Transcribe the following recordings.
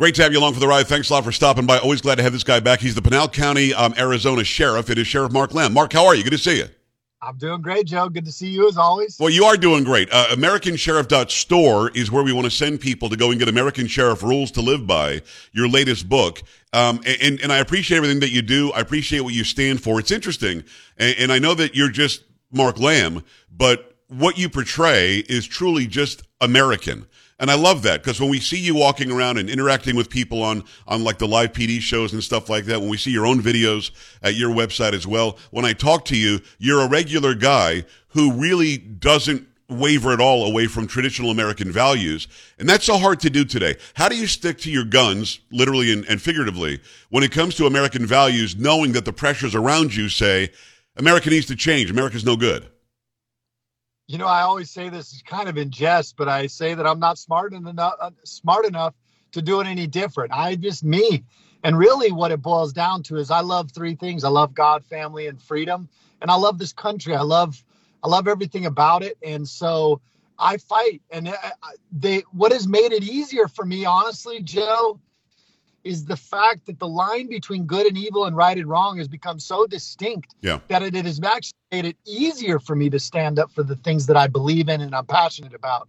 Great to have you along for the ride. Thanks a lot for stopping by. Always glad to have this guy back. He's the Pinal County, um, Arizona Sheriff. It is Sheriff Mark Lamb. Mark, how are you? Good to see you. I'm doing great, Joe. Good to see you as always. Well, you are doing great. Uh, AmericanSheriff.store is where we want to send people to go and get American Sheriff Rules to Live By, your latest book. Um, and, and I appreciate everything that you do. I appreciate what you stand for. It's interesting. And, and I know that you're just Mark Lamb, but what you portray is truly just American. And I love that because when we see you walking around and interacting with people on, on like the live PD shows and stuff like that, when we see your own videos at your website as well, when I talk to you, you're a regular guy who really doesn't waver at all away from traditional American values. And that's so hard to do today. How do you stick to your guns, literally and, and figuratively, when it comes to American values, knowing that the pressures around you say, America needs to change, America's no good? You know, I always say this kind of in jest, but I say that I'm not smart enough uh, smart enough to do it any different. I just me. And really what it boils down to is I love three things. I love God, family, and freedom. And I love this country. I love I love everything about it. And so I fight. And uh, they what has made it easier for me, honestly, Joe, is the fact that the line between good and evil and right and wrong has become so distinct yeah. that it, it has actually made it easier for me to stand up for the things that I believe in and I'm passionate about.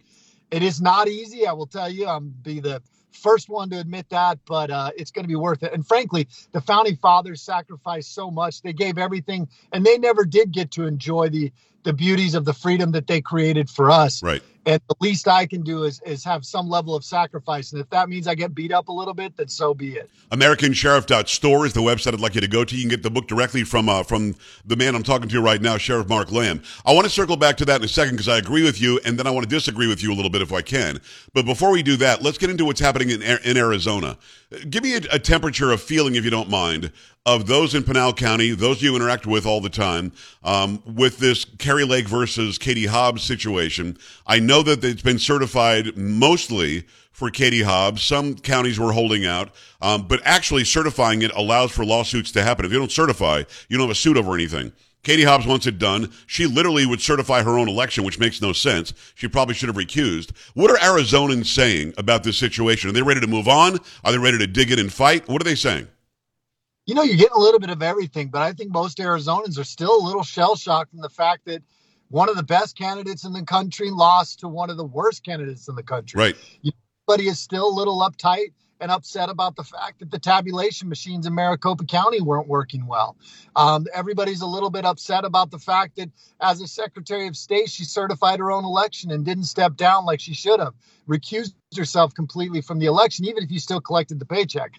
It is not easy, I will tell you. I'm be the first one to admit that, but uh, it's going to be worth it. And frankly, the founding fathers sacrificed so much; they gave everything, and they never did get to enjoy the the beauties of the freedom that they created for us. Right and the least I can do is is have some level of sacrifice. And if that means I get beat up a little bit, then so be it. AmericanSheriff.store is the website I'd like you to go to. You can get the book directly from uh, from the man I'm talking to right now, Sheriff Mark Lamb. I want to circle back to that in a second because I agree with you, and then I want to disagree with you a little bit if I can. But before we do that, let's get into what's happening in in Arizona. Give me a, a temperature, of feeling, if you don't mind, of those in Pinal County, those you interact with all the time, um, with this Kari Lake versus Katie Hobbs situation. I know that it's been certified mostly for Katie Hobbs. Some counties were holding out, um, but actually certifying it allows for lawsuits to happen. If you don't certify, you don't have a suit over anything. Katie Hobbs wants it done. She literally would certify her own election, which makes no sense. She probably should have recused. What are Arizonans saying about this situation? Are they ready to move on? Are they ready to dig in and fight? What are they saying? You know, you're getting a little bit of everything, but I think most Arizonans are still a little shell shocked from the fact that one of the best candidates in the country lost to one of the worst candidates in the country. Right. Everybody is still a little uptight and upset about the fact that the tabulation machines in Maricopa County weren't working well. Um, everybody's a little bit upset about the fact that as a Secretary of State, she certified her own election and didn't step down like she should have, recused herself completely from the election, even if you still collected the paycheck.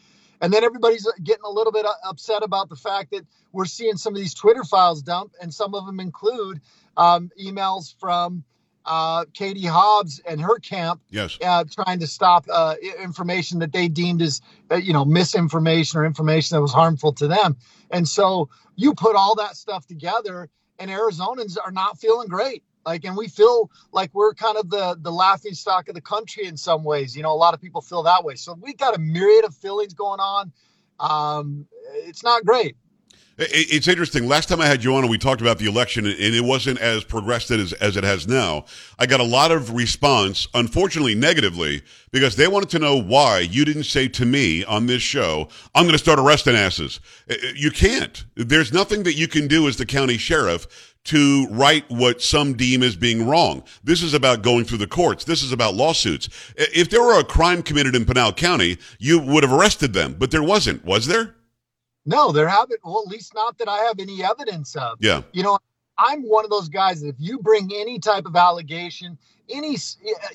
And then everybody's getting a little bit upset about the fact that we're seeing some of these Twitter files dump, and some of them include um, emails from uh, Katie Hobbs and her camp, yes, uh, trying to stop uh, information that they deemed as uh, you know misinformation or information that was harmful to them. And so you put all that stuff together, and Arizonans are not feeling great. Like, and we feel like we're kind of the the laughing stock of the country in some ways. You know, a lot of people feel that way. So we've got a myriad of feelings going on. Um, it's not great. It's interesting. Last time I had you on, we talked about the election, and it wasn't as progressed as, as it has now. I got a lot of response, unfortunately, negatively, because they wanted to know why you didn't say to me on this show, I'm going to start arresting asses. You can't. There's nothing that you can do as the county sheriff to right what some deem as being wrong. This is about going through the courts. This is about lawsuits. If there were a crime committed in Pinal County, you would have arrested them, but there wasn't, was there? No, there haven't. Well, at least not that I have any evidence of. Yeah. You know, I'm one of those guys that if you bring any type of allegation, any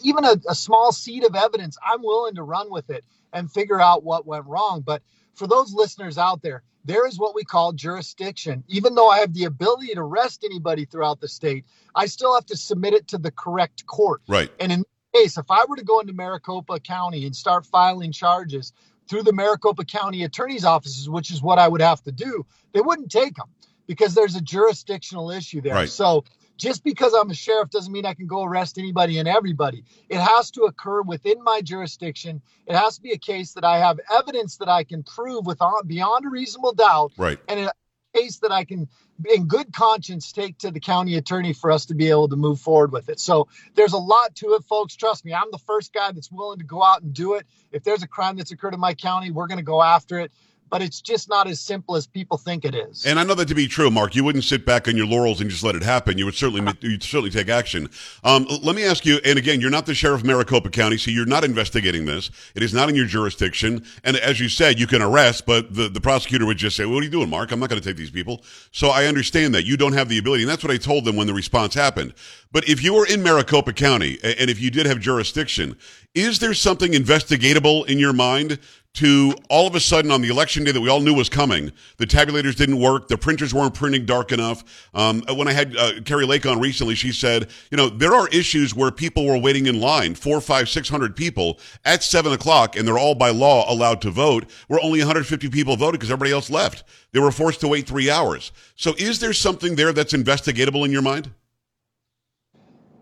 even a, a small seed of evidence, I'm willing to run with it and figure out what went wrong. But for those listeners out there, there is what we call jurisdiction. Even though I have the ability to arrest anybody throughout the state, I still have to submit it to the correct court. Right. And in this case, if I were to go into Maricopa County and start filing charges through the Maricopa County attorney's offices, which is what I would have to do, they wouldn't take them because there's a jurisdictional issue there. Right. So just because I'm a sheriff doesn't mean I can go arrest anybody and everybody. It has to occur within my jurisdiction. It has to be a case that I have evidence that I can prove with uh, beyond a reasonable doubt. Right. And a case that I can, in good conscience, take to the county attorney for us to be able to move forward with it. So there's a lot to it, folks. Trust me, I'm the first guy that's willing to go out and do it. If there's a crime that's occurred in my county, we're going to go after it but it's just not as simple as people think it is. And I know that to be true, Mark. You wouldn't sit back on your laurels and just let it happen. You would certainly you'd certainly take action. Um, let me ask you, and again, you're not the sheriff of Maricopa County, so you're not investigating this. It is not in your jurisdiction. And as you said, you can arrest, but the, the prosecutor would just say, "What are you doing, Mark? I'm not going to take these people." So I understand that you don't have the ability, and that's what I told them when the response happened. But if you were in Maricopa County, and if you did have jurisdiction, is there something investigatable in your mind to all of a sudden on the election day that we all knew was coming, the tabulators didn't work, the printers weren't printing dark enough. Um, when I had uh, Kari Lake on recently, she said, you know, there are issues where people were waiting in line, four, five, six hundred people at seven o'clock, and they're all by law allowed to vote. Where only 150 people voted because everybody else left. They were forced to wait three hours. So, is there something there that's investigatable in your mind?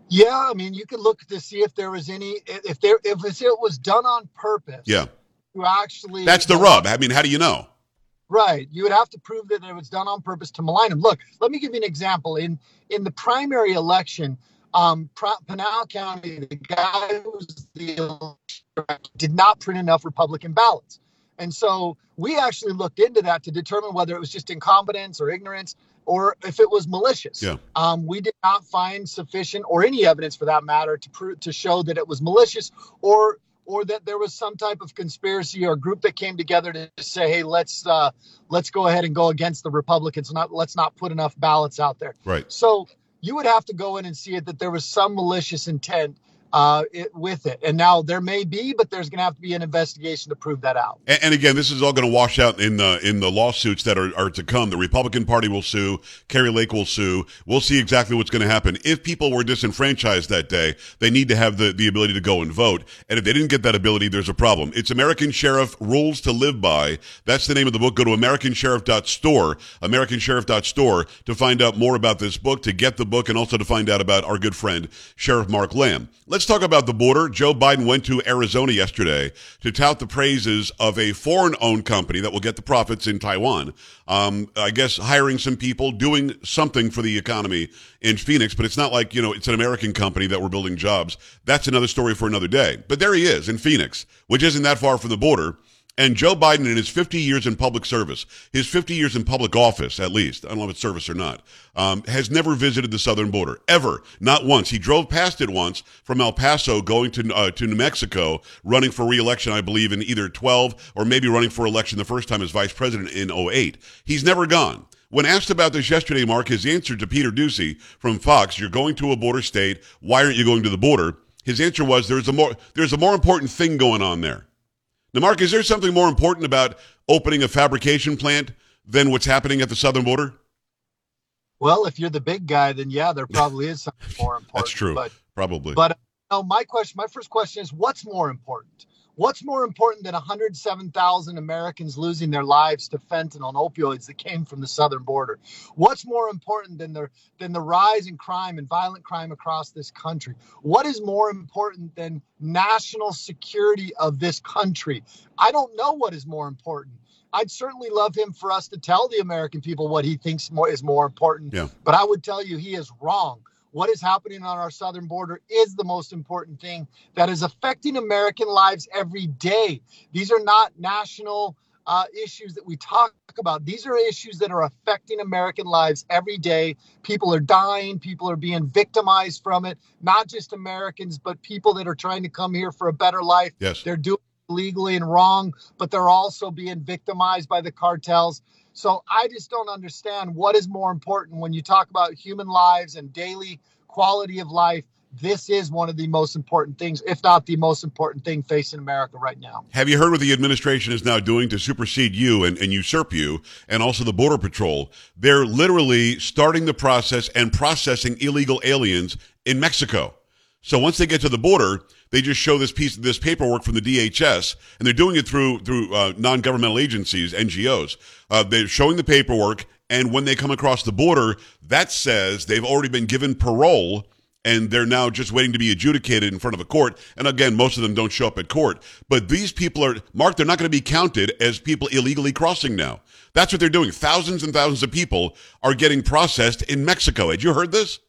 Yeah, I mean, you could look to see if there was any, if there, if it was done on purpose. Yeah to actually. That's the rub. I mean, how do you know? Right. You would have to prove that it was done on purpose to malign him. Look, let me give you an example. In in the primary election, um, Pinal County, the guy who was the did not print enough Republican ballots, and so we actually looked into that to determine whether it was just incompetence or ignorance or if it was malicious. Yeah. Um, we did not find sufficient or any evidence for that matter to prove to show that it was malicious or or that there was some type of conspiracy or group that came together to say, "Hey, let's uh, let's go ahead and go against the Republicans. Not let's not put enough ballots out there." Right. So you would have to go in and see it that there was some malicious intent uh, it, with it. And now there may be, but there's going to have to be an investigation to prove that out. And, and again, this is all going to wash out in the in the lawsuits that are, are to come. The Republican Party will sue. Kari Lake will sue. We'll see exactly what's going to happen. If people were disenfranchised that day, they need to have the, the ability to go and vote. And if they didn't get that ability, there's a problem. It's American Sheriff Rules to Live By. That's the name of the book. Go to AmericanSheriff.store, AmericanSheriff.store to find out more about this book, to get the book, and also to find out about our good friend, Sheriff Mark Lamb. Let's talk about the border. Joe Biden went to Arizona yesterday to tout the praises of a foreign owned company that will get the profits in Taiwan. Um, I guess hiring some people, doing something for the economy in Phoenix, but it's not like, you know, it's an American company that we're building jobs. That's another story for another day. But there he is in Phoenix, which isn't that far from the border. And Joe Biden, in his 50 years in public service, his 50 years in public office, at least, I don't know if it's service or not, um, has never visited the southern border ever, not once. He drove past it once from El Paso, going to uh, to New Mexico, running for reelection, I believe, in either 12 or maybe running for election the first time as vice president in 08. He's never gone. When asked about this yesterday, Mark, his answer to Peter Doocy from Fox, "You're going to a border state. Why aren't you going to the border?" His answer was, "There's a more there's a more important thing going on there." Now, Mark, is there something more important about opening a fabrication plant than what's happening at the southern border? Well, if you're the big guy, then yeah, there probably is something more important. That's true. But, probably. But uh, no, my question, my first question is, what's more important? What's more important than 107,000 Americans losing their lives to fentanyl and opioids that came from the southern border? What's more important than the than the rise in crime and violent crime across this country? What is more important than national security of this country? I don't know what is more important. I'd certainly love him for us to tell the American people what he thinks more is more important. Yeah. But I would tell you he is wrong what is happening on our southern border is the most important thing that is affecting American lives every day. These are not national uh, issues that we talk about. These are issues that are affecting American lives every day. People are dying, people are being victimized from it, not just Americans, but people that are trying to come here for a better life. Yes. They're doing legally and wrong, but they're also being victimized by the cartels. So I just don't understand what is more important when you talk about human lives and daily quality of life. This is one of the most important things, if not the most important thing facing America right now. Have you heard what the administration is now doing to supersede you and, and usurp you and also the Border Patrol? They're literally starting the process and processing illegal aliens in Mexico. So once they get to the border, they just show this piece, of this paperwork from the DHS, and they're doing it through through uh, non-governmental agencies, NGOs. Uh, they're showing the paperwork, and when they come across the border, that says they've already been given parole and they're now just waiting to be adjudicated in front of a court. And again, most of them don't show up at court. But these people are, Mark, they're not going to be counted as people illegally crossing now. That's what they're doing. Thousands and thousands of people are getting processed in Mexico. Had you heard this?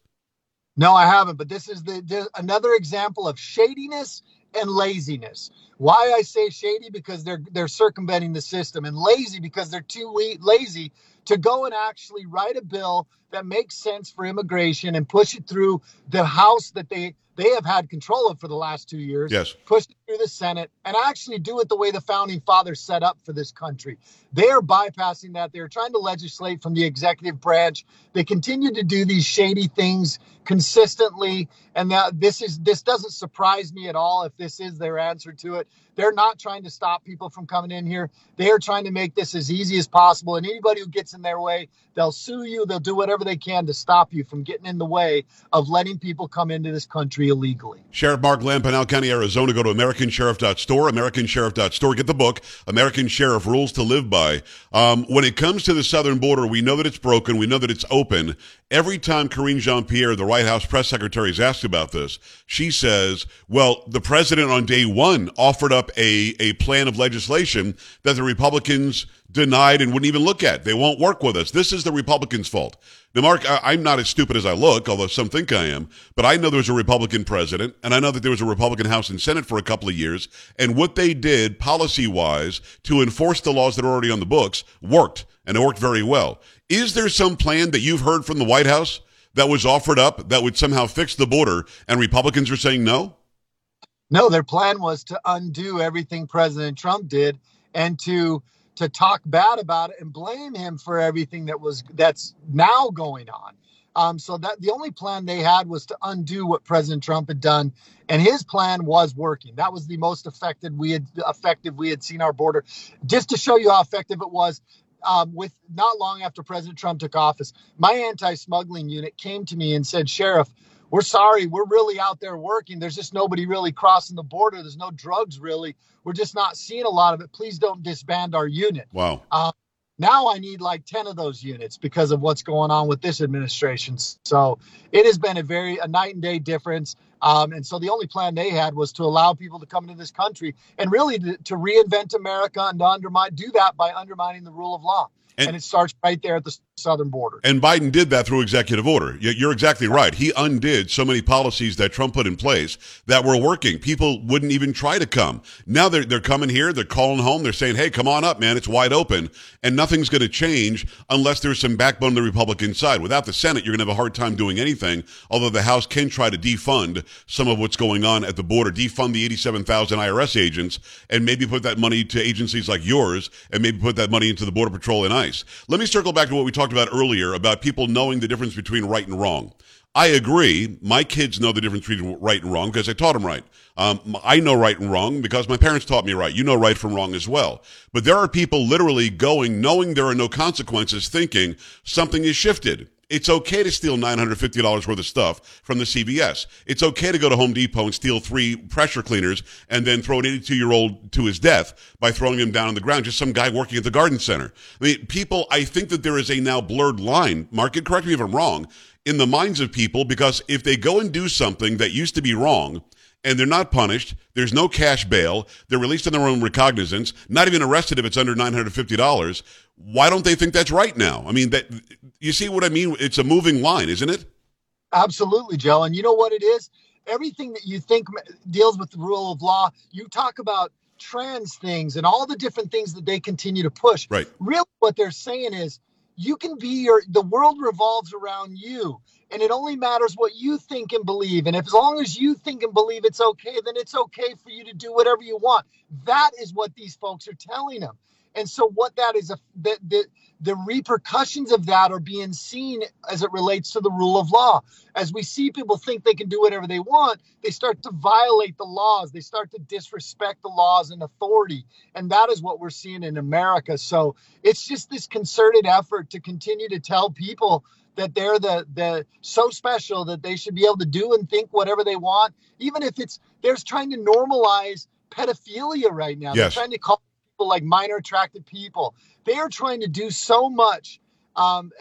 No, I haven't. But this is the, the another example of shadiness and laziness. Why I say shady because they're they're circumventing the system, and lazy because they're too lazy to go and actually write a bill that makes sense for immigration and push it through the House that they they have had control of for the last two years. Yes. Push it through the Senate and actually do it the way the founding fathers set up for this country. They are bypassing that. They're trying to legislate from the executive branch. They continue to do these shady things consistently. And that this is this doesn't surprise me at all if this is their answer to it. They're not trying to stop people from coming in here. They are trying to make this as easy as possible. And anybody who gets in their way, they'll sue you. They'll do whatever they can to stop you from getting in the way of letting people come into this country illegally. Sheriff Mark Lamb, Pinal County, Arizona. Go to AmericanSheriff.store, AmericanSheriff.store. Get the book, American Sheriff Rules to Live By. Um, when it comes to the southern border, we know that it's broken. We know that it's open. Every time Karine Jean Pierre, the White House press secretary, is asked about this, she says, well, the president on day one offered up a, a plan of legislation that the Republicans denied and wouldn't even look at. They won't work with us. This is the Republicans' fault. Now, Mark, I, am not as stupid as I look, although some think I am, but I know there was a Republican president, and I know that there was a Republican House and Senate for a couple of years, and what they did policy wise to enforce the laws that are already on the books worked, and it worked very well. Is there some plan that you've heard from the White House that was offered up that would somehow fix the border, and Republicans are saying no? No, their plan was to undo everything President Trump did and to to talk bad about it and blame him for everything that was that's now going on. Um, so that the only plan they had was to undo what President Trump had done, and his plan was working. That was the most effective we had effective we had seen our border. Just to show you how effective it was, um, with not long after President Trump took office, my anti-smuggling unit came to me and said, "Sheriff, we're sorry, we're really out there working. There's just nobody really crossing the border. There's no drugs really. We're just not seeing a lot of it. Please don't disband our unit. Wow. Um, now I need like 10 of those units because of what's going on with this administration. So it has been a very a night and day difference. Um, and so the only plan they had was to allow people to come into this country and really to, to reinvent America and to undermine do that by undermining the rule of law. And, and, it starts right there at the southern border. And Biden did that through executive order. You're exactly right. He undid so many policies that Trump put in place that were working. People wouldn't even try to come. Now they're, they're coming here. They're calling home. They're saying, hey, come on up, man. It's wide open. And nothing's going to change unless there's some backbone on the Republican side. Without the Senate, you're going to have a hard time doing anything, although the House can try to defund some of what's going on at the border, defund the 87,000 IRS agents, and maybe put that money to agencies like yours, and maybe put that money into the Border Patrol and ICE nice. Let me circle back to what we talked about earlier about people knowing the difference between right and wrong. I agree. My kids know the difference between right and wrong because I taught them right. Um, I know right and wrong because my parents taught me right. You know right from wrong as well. But there are people literally going, knowing there are no consequences, thinking something is shifted. It's okay to steal $950 worth of stuff from the CVS. It's okay to go to Home Depot and steal three pressure cleaners and then throw an 82 year old to his death by throwing him down on the ground. Just some guy working at the garden center. I mean, people, I think that there is a now blurred line. Mark, correct me if I'm wrong, in the minds of people because if they go and do something that used to be wrong, and they're not punished. There's no cash bail. They're released on their own recognizance, not even arrested if it's under $950 why don't they think that's right now? I mean, that you see what I mean? It's a moving line, isn't it? Absolutely, Joe. And you know what it is? Everything that you think deals with the rule of law, you talk about trans things and all the different things that they continue to push. Right. Really, what they're saying is you can be your, the world revolves around you and it only matters what you think and believe. And if, as long as you think and believe it's okay, then it's okay for you to do whatever you want. That is what these folks are telling them. And so, what that is, a, the, the, the repercussions of that are being seen as it relates to the rule of law. As we see people think they can do whatever they want, they start to violate the laws. They start to disrespect the laws and authority. And that is what we're seeing in America. So, it's just this concerted effort to continue to tell people that they're the the so special that they should be able to do and think whatever they want, even if it's they're trying to normalize pedophilia right now. Yes. They're trying to call like minor attracted people. They are trying to do so much, um,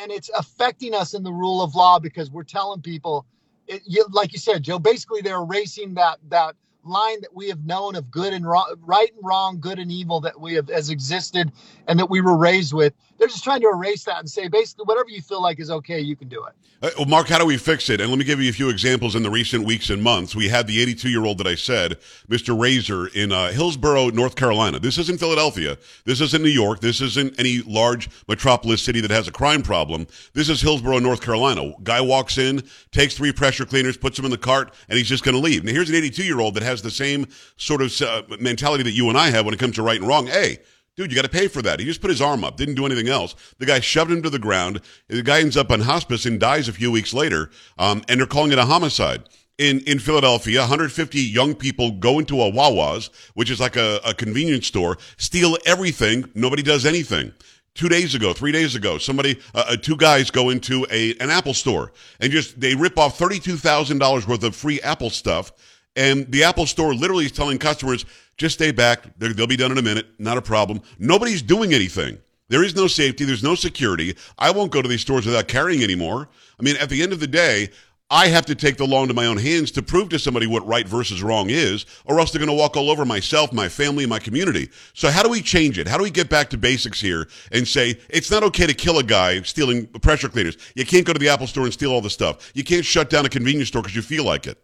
and it's affecting us in the rule of law because we're telling people, it, you, like you said, Joe. Basically, they're erasing that that line that we have known of good and wrong, right and wrong, good and evil that we have has existed and that we were raised with. They're just trying to erase that and say basically whatever you feel like is okay, you can do it. Uh, well, Mark, how do we fix it? And let me give you a few examples in the recent weeks and months. We had the 82 year old that I said, Mr. Rasor, in uh, Hillsborough, North Carolina. This isn't Philadelphia. This isn't New York. This isn't any large metropolis city that has a crime problem. This is Hillsborough, North Carolina. Guy walks in, takes three pressure cleaners, puts them in the cart, and he's just going to leave. Now, here's an 82 year old that has the same sort of uh, mentality that you and I have when it comes to right and wrong. Hey, Dude, you got to pay for that. He just put his arm up, didn't do anything else. The guy shoved him to the ground. The guy ends up on hospice and dies a few weeks later, um, and they're calling it a homicide. In, in Philadelphia, 150 young people go into a Wawa's, which is like a, a convenience store, steal everything. Nobody does anything two days ago, three days ago, somebody, uh, uh two guys go into a an Apple store and just they rip off thirty two thousand dollars worth of free Apple stuff, and the Apple store literally is telling customers just stay back. they will be done in a minute. Not a problem. Nobody's doing anything. There is no safety. There's no security. I won't go to these stores without carrying anymore. I mean, at the end of the day, I have to take the law into my own hands to prove to somebody what right versus wrong is, or else they're going to walk all over myself, my family, my community. So how do we change it? How do we get back to basics here and say it's not okay to kill a guy stealing pressure cleaners? You can't go to the Apple store and steal all the stuff. You can't shut down a convenience store because you feel like it.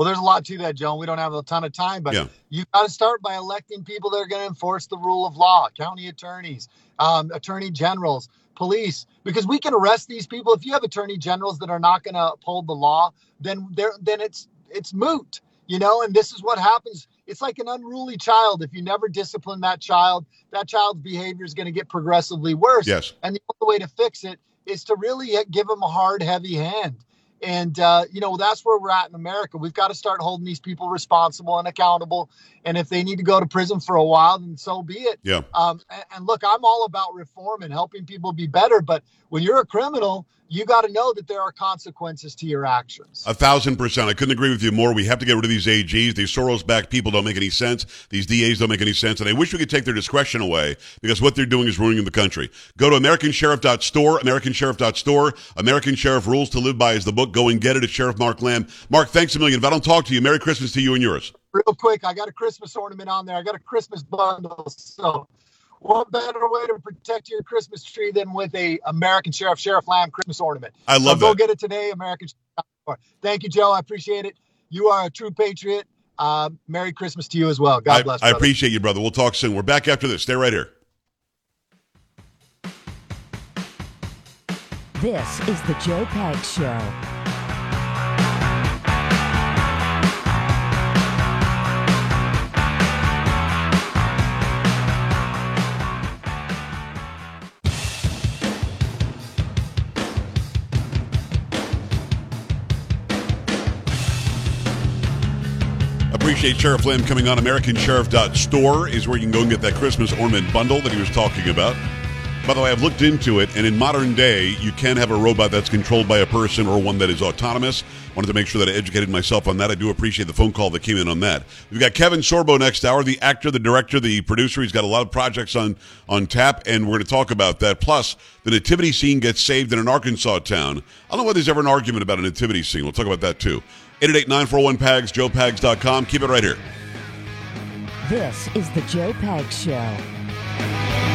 Well, there's a lot to that, Joan. We don't have a ton of time, but yeah. you got to start by electing people that are going to enforce the rule of law, county attorneys, um, attorney generals, police, because we can arrest these people. If you have attorney generals that are not going to uphold the law, then there, then it's it's moot, you know. And this is what happens. It's like an unruly child. If you never discipline that child, that child's behavior is going to get progressively worse. Yes. And the only way to fix it is to really give them a hard, heavy hand. And, uh, you know, that's where we're at in America. We've got to start holding these people responsible and accountable. And if they need to go to prison for a while, then so be it. Yeah. Um, and, and look, I'm all about reform and helping people be better. But when you're a criminal, you got to know that there are consequences to your actions. A thousand percent. I couldn't agree with you more. We have to get rid of these AGs. These Soros backed people don't make any sense. These DAs don't make any sense. And I wish we could take their discretion away because what they're doing is ruining the country. Go to AmericanSheriff.store, AmericanSheriff.store. American Sheriff Rules to Live By is the book. Go and get it at Sheriff Mark Lamb. Mark, thanks a million. If I don't talk to you, Merry Christmas to you and yours. Real quick, I got a Christmas ornament on there. I got a Christmas bundle. So what better way to protect your Christmas tree than with a American Sheriff Sheriff Lamb Christmas ornament? I love so that. Go get it today, American. Thank you, Joe. I appreciate it. You are a true patriot. Uh, Merry Christmas to you as well. God I, bless. I appreciate you, brother. We'll talk soon. We're back after this. Stay right here. This is the Joe Pags Show. Appreciate Sheriff Lamb coming on. AmericanSheriff.store is where you can go and get that Christmas ornament bundle that he was talking about. By the way, I've looked into it, and in modern day, you can have a robot that's controlled by a person or one that is autonomous. Wanted to make sure that I educated myself on that. I do appreciate the phone call that came in on that. We've got Kevin Sorbo next hour, the actor, the director, the producer. He's got a lot of projects on on tap, and we're going to talk about that. Plus, the nativity scene gets saved in an Arkansas town. I don't know whether there's ever an argument about a nativity scene. We'll talk about that too. 888-941-PAGS, joepags.com. Keep it right here. This is the Joe Pags Show.